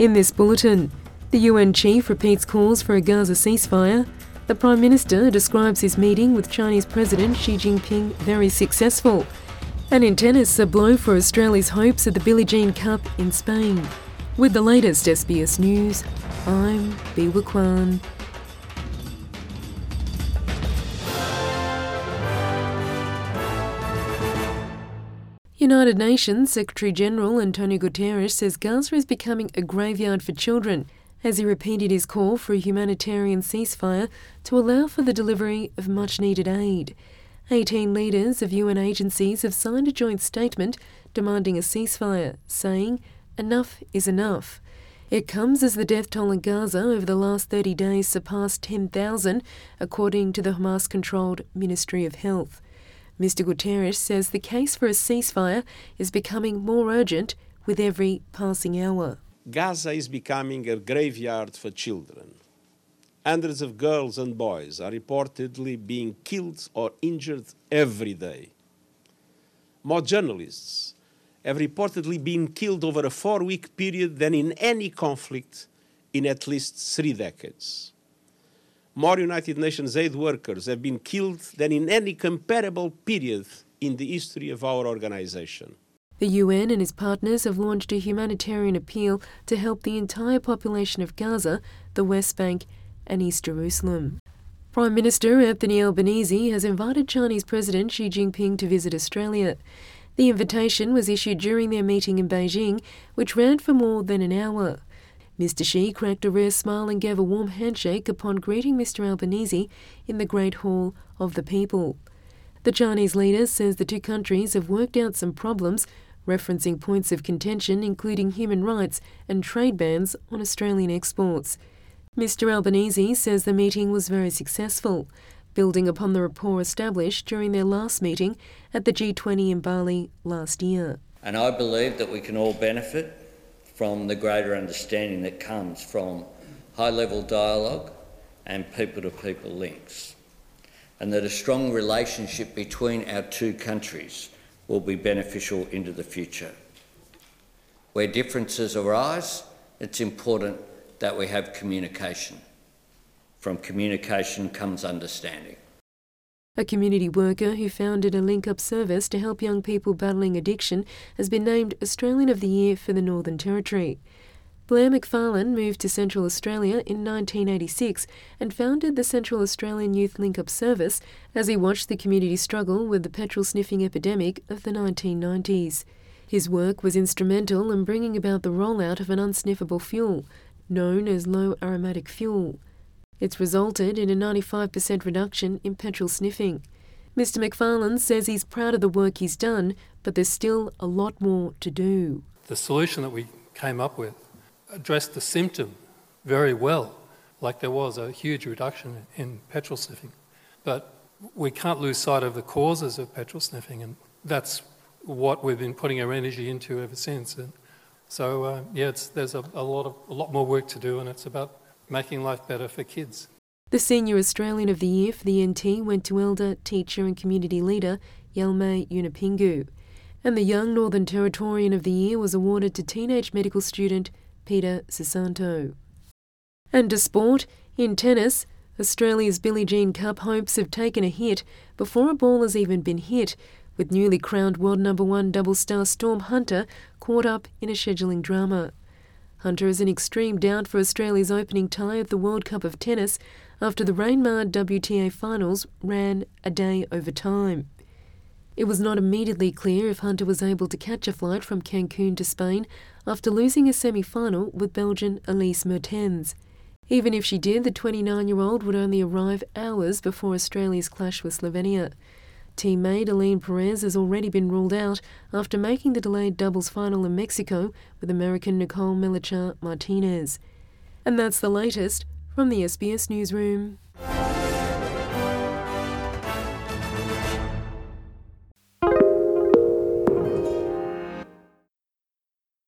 In this bulletin, the UN chief repeats calls for a Gaza ceasefire. The Prime Minister describes his meeting with Chinese President Xi Jinping very successful. And in tennis, a blow for Australia's hopes at the Billie Jean Cup in Spain. With the latest SBS News, I'm Biwa Kwan. United Nations Secretary General Antonio Guterres says Gaza is becoming a graveyard for children as he repeated his call for a humanitarian ceasefire to allow for the delivery of much needed aid. 18 leaders of UN agencies have signed a joint statement demanding a ceasefire, saying, Enough is enough. It comes as the death toll in Gaza over the last 30 days surpassed 10,000, according to the Hamas controlled Ministry of Health. Mr. Guterres says the case for a ceasefire is becoming more urgent with every passing hour. Gaza is becoming a graveyard for children. Hundreds of girls and boys are reportedly being killed or injured every day. More journalists have reportedly been killed over a four week period than in any conflict in at least three decades more United Nations aid workers have been killed than in any comparable period in the history of our organization. The UN and its partners have launched a humanitarian appeal to help the entire population of Gaza, the West Bank, and East Jerusalem. Prime Minister Anthony Albanese has invited Chinese President Xi Jinping to visit Australia. The invitation was issued during their meeting in Beijing, which ran for more than an hour. Mr. Xi cracked a rare smile and gave a warm handshake upon greeting Mr. Albanese in the Great Hall of the People. The Chinese leader says the two countries have worked out some problems, referencing points of contention including human rights and trade bans on Australian exports. Mr. Albanese says the meeting was very successful, building upon the rapport established during their last meeting at the G20 in Bali last year. And I believe that we can all benefit from the greater understanding that comes from high level dialogue and people to people links. And that a strong relationship between our two countries will be beneficial into the future. Where differences arise, it's important that we have communication. From communication comes understanding. A community worker who founded a link up service to help young people battling addiction has been named Australian of the Year for the Northern Territory. Blair McFarlane moved to Central Australia in 1986 and founded the Central Australian Youth Link Up Service as he watched the community struggle with the petrol sniffing epidemic of the 1990s. His work was instrumental in bringing about the rollout of an unsniffable fuel, known as low aromatic fuel. It's resulted in a 95% reduction in petrol sniffing. Mr. McFarlane says he's proud of the work he's done, but there's still a lot more to do. The solution that we came up with addressed the symptom very well, like there was a huge reduction in petrol sniffing. But we can't lose sight of the causes of petrol sniffing, and that's what we've been putting our energy into ever since. And so, uh, yeah, there's a, a, lot of, a lot more work to do, and it's about making life better for kids. The Senior Australian of the Year for the NT went to elder, teacher, and community leader Yalmay Yunupingu, and the Young Northern Territorian of the Year was awarded to teenage medical student Peter Susanto. And to sport, in tennis, Australia's Billie Jean Cup hopes have taken a hit before a ball has even been hit, with newly crowned world number one double star Storm Hunter caught up in a scheduling drama. Hunter is in extreme doubt for Australia's opening tie at the World Cup of Tennis after the rain-marred WTA finals ran a day over time. It was not immediately clear if Hunter was able to catch a flight from Cancun to Spain after losing a semi-final with Belgian Elise Mertens. Even if she did, the 29-year-old would only arrive hours before Australia's clash with Slovenia. Teammate Ellen Perez has already been ruled out after making the delayed doubles final in Mexico with American Nicole Melichar Martinez. And that's the latest from the SBS Newsroom.